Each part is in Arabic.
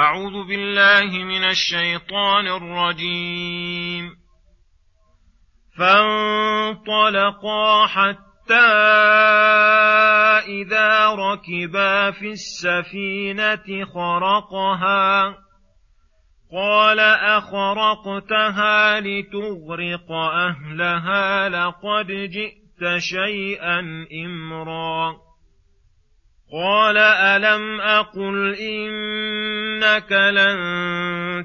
أعوذ بالله من الشيطان الرجيم. فانطلقا حتى إذا ركبا في السفينة خرقها. قال أخرقتها لتغرق أهلها لقد جئت شيئا إمرا. قال ألم أقل إنك لن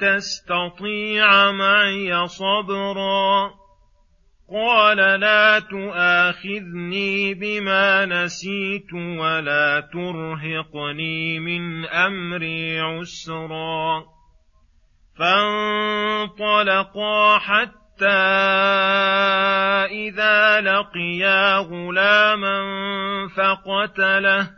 تستطيع معي صبرا قال لا تؤاخذني بما نسيت ولا ترهقني من أمري عسرا فانطلقا حتى إذا لقيا غلاما فقتله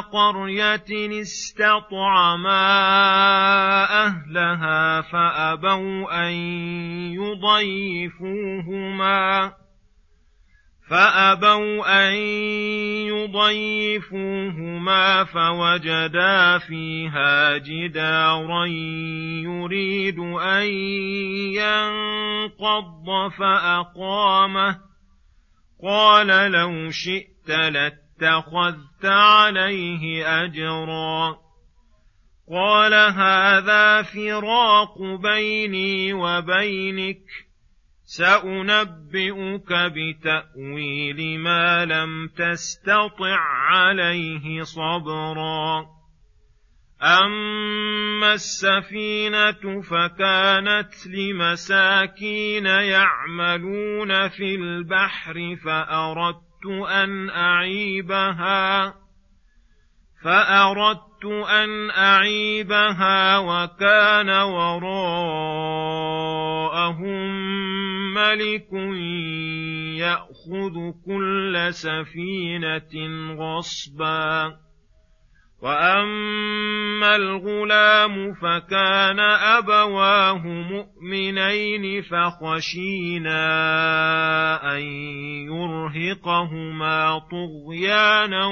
قرية استطعما أهلها فأبوا أن يضيفوهما فأبوا أن يضيفوهما فوجدا فيها جدارا يريد أن ينقض فأقامه. قال لو شئت لاتخذت عليه أجرا. قال هذا فراق بيني وبينك سأنبئك بتأويل ما لم تستطع عليه صبرا. أما السفينة فكانت لمساكين يعملون في البحر فأردت أن أعيبها فأردت أن أعيبها وكان وراءهم ملك يأخذ كل سفينة غصبا. واما الغلام فكان ابواه مؤمنين فخشينا ان يرهقهما طغيانا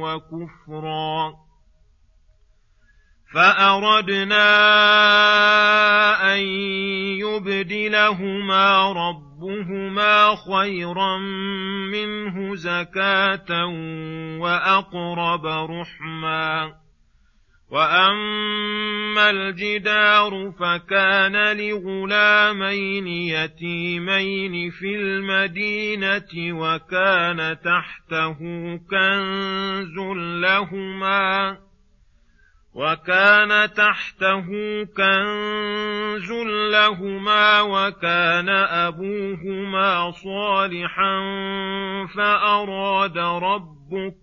وكفرا فأردنا أن يبدلهما ربهما خيرا منه زكاة وأقرب رحما وأما الجدار فكان لغلامين يتيمين في المدينة وكان تحته كنز لهما وكان تحته كنز لهما وكان أبوهما صالحا فأراد ربك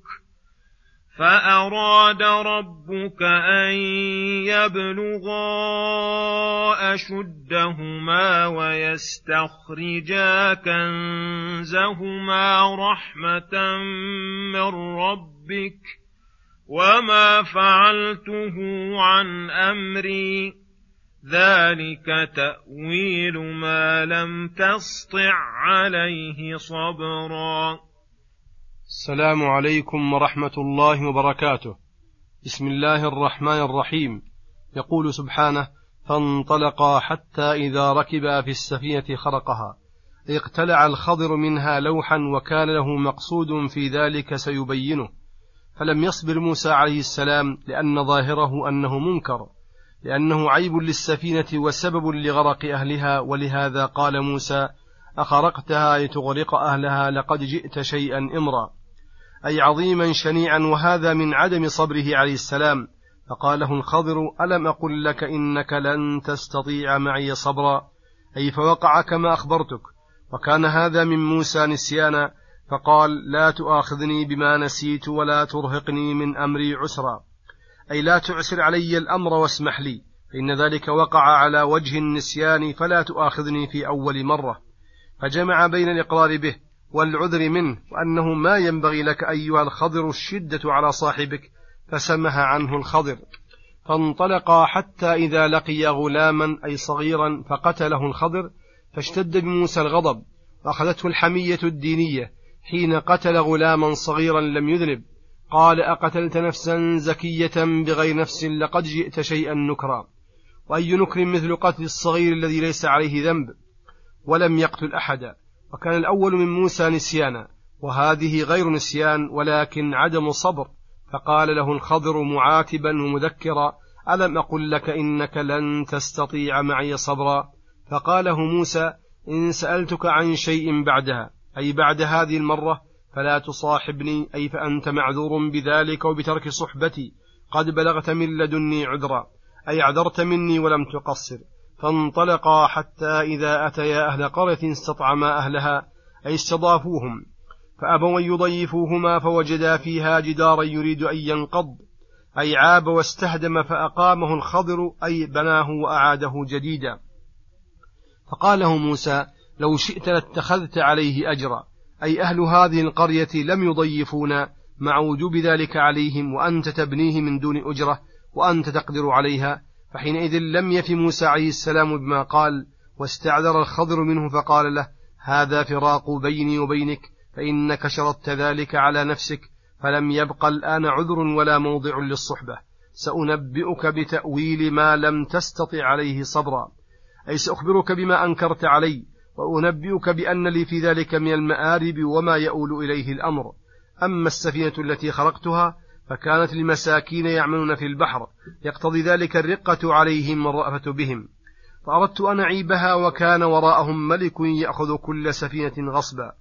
فأراد ربك أن يبلغا أشدهما ويستخرجا كنزهما رحمة من ربك ۖ وما فعلته عن امري. ذلك تاويل ما لم تسطع عليه صبرا. السلام عليكم ورحمة الله وبركاته. بسم الله الرحمن الرحيم. يقول سبحانه فانطلقا حتى إذا ركبا في السفينة خرقها. اقتلع الخضر منها لوحا وكان له مقصود في ذلك سيبينه. فلم يصبر موسى عليه السلام لأن ظاهره أنه منكر لأنه عيب للسفينة وسبب لغرق أهلها ولهذا قال موسى أخرقتها لتغرق أهلها لقد جئت شيئا إمرا. أي عظيما شنيعا وهذا من عدم صبره عليه السلام. فقال له الخضر ألم أقل لك إنك لن تستطيع معي صبرا؟ أي فوقع كما أخبرتك. وكان هذا من موسى نسيانا فقال لا تؤاخذني بما نسيت ولا ترهقني من أمري عسرا. أي لا تعسر علي الأمر واسمح لي. فإن ذلك وقع على وجه النسيان فلا تؤاخذني في أول مرة. فجمع بين الإقرار به والعذر منه وأنه ما ينبغي لك أيها الخضر الشدة على صاحبك. فسمح عنه الخضر. فانطلقا حتى إذا لقي غلاما أي صغيرا فقتله الخضر. فاشتد بموسى الغضب وأخذته الحمية الدينية. حين قتل غلاما صغيرا لم يذنب. قال أقتلت نفسا زكية بغير نفس لقد جئت شيئا نكرا. وأي نكر مثل قتل الصغير الذي ليس عليه ذنب؟ ولم يقتل أحدا. وكان الأول من موسى نسيانا وهذه غير نسيان ولكن عدم صبر. فقال له الخضر معاتبا ومذكرا ألم أقل لك إنك لن تستطيع معي صبرا؟ فقاله موسى إن سألتك عن شيء بعدها. أي بعد هذه المرة فلا تصاحبني أي فأنت معذور بذلك وبترك صحبتي. قد بلغت من لدني عذرا أي اعذرت مني ولم تقصر. فانطلقا حتى إذا أتيا أهل قرية استطعما أهلها أي استضافوهم. فأبوا أن يضيفوهما فوجدا فيها جدارا يريد أن ينقض. أي عاب واستهدم فأقامه الخضر أي بناه وأعاده جديدا. فقال له موسى لو شئت لاتخذت عليه أجرا. أي أهل هذه القرية لم يضيفونا مع وجوب ذلك عليهم وأنت تبنيه من دون أجرة وأنت تقدر عليها. فحينئذ لم يف موسى عليه السلام بما قال واستعذر الخضر منه فقال له هذا فراق بيني وبينك فإنك شرطت ذلك على نفسك فلم يبق الآن عذر ولا موضع للصحبة. سأنبئك بتأويل ما لم تستطع عليه صبرا. أي سأخبرك بما أنكرت علي وأنبئك بأن لي في ذلك من المآرب وما يؤول إليه الأمر. أما السفينة التي خرقتها فكانت لمساكين يعملون في البحر يقتضي ذلك الرقة عليهم والرأفة بهم. فأردت أن أعيبها وكان وراءهم ملك يأخذ كل سفينة غصبا.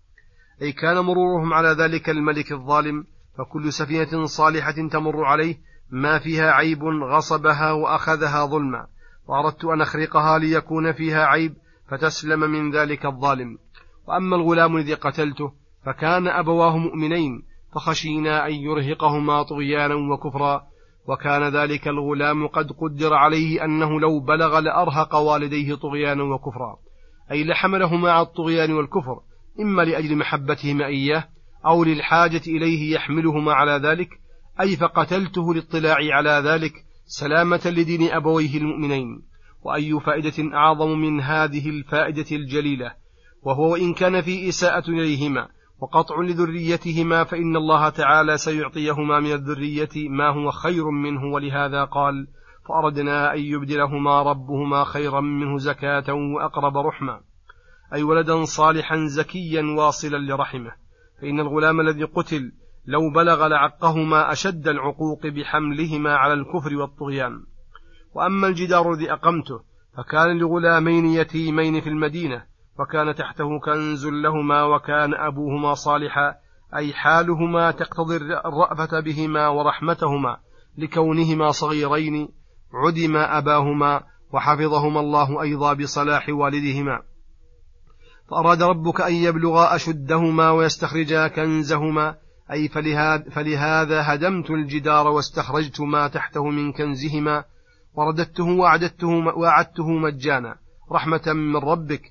أي كان مرورهم على ذلك الملك الظالم فكل سفينة صالحة تمر عليه ما فيها عيب غصبها وأخذها ظلما. وأردت أن أخرقها ليكون فيها عيب فتسلم من ذلك الظالم. وأما الغلام الذي قتلته فكان أبواه مؤمنين فخشينا أن يرهقهما طغيانا وكفرا. وكان ذلك الغلام قد قدر عليه أنه لو بلغ لأرهق والديه طغيانا وكفرا. أي لحملهما على الطغيان والكفر إما لأجل محبتهما إياه أو للحاجة إليه يحملهما على ذلك. أي فقتلته للاطلاع على ذلك سلامة لدين أبويه المؤمنين. وأي فائدة أعظم من هذه الفائدة الجليلة وهو إن كان في إساءة إليهما وقطع لذريتهما فإن الله تعالى سيعطيهما من الذرية ما هو خير منه ولهذا قال فأردنا أن يبدلهما ربهما خيرا منه زكاة وأقرب رحما أي ولدا صالحا زكيا واصلا لرحمه. فإن الغلام الذي قتل لو بلغ لعقهما أشد العقوق بحملهما على الكفر والطغيان. وأما الجدار الذي أقمته فكان لغلامين يتيمين في المدينة وكان تحته كنز لهما وكان أبوهما صالحا أي حالهما تقتضي الرأفة بهما ورحمتهما لكونهما صغيرين عدم أباهما وحفظهما الله أيضا بصلاح والدهما. فأراد ربك أن يبلغا أشدهما ويستخرجا كنزهما أي فلهذا, هدمت الجدار واستخرجت ما تحته من كنزهما ورددته وأعددته, وأعدته مجانا. رحمة من ربك.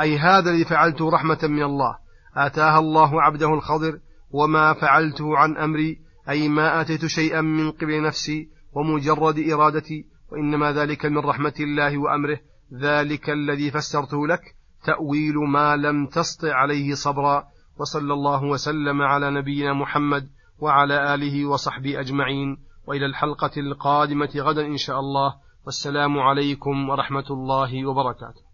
أي هذا الذي فعلته رحمة من الله. آتاها الله عبده الخضر. وما فعلته عن أمري. أي ما آتيت شيئا من قبل نفسي. ومجرد إرادتي. وإنما ذلك من رحمة الله وأمره. ذلك الذي فسرته لك. تأويل ما لم تسطع عليه صبرا. وصلى الله وسلم على نبينا محمد. وعلى آله وصحبه أجمعين. وإلى الحلقة القادمة غدا إن شاء الله. والسلام عليكم ورحمة الله وبركاته.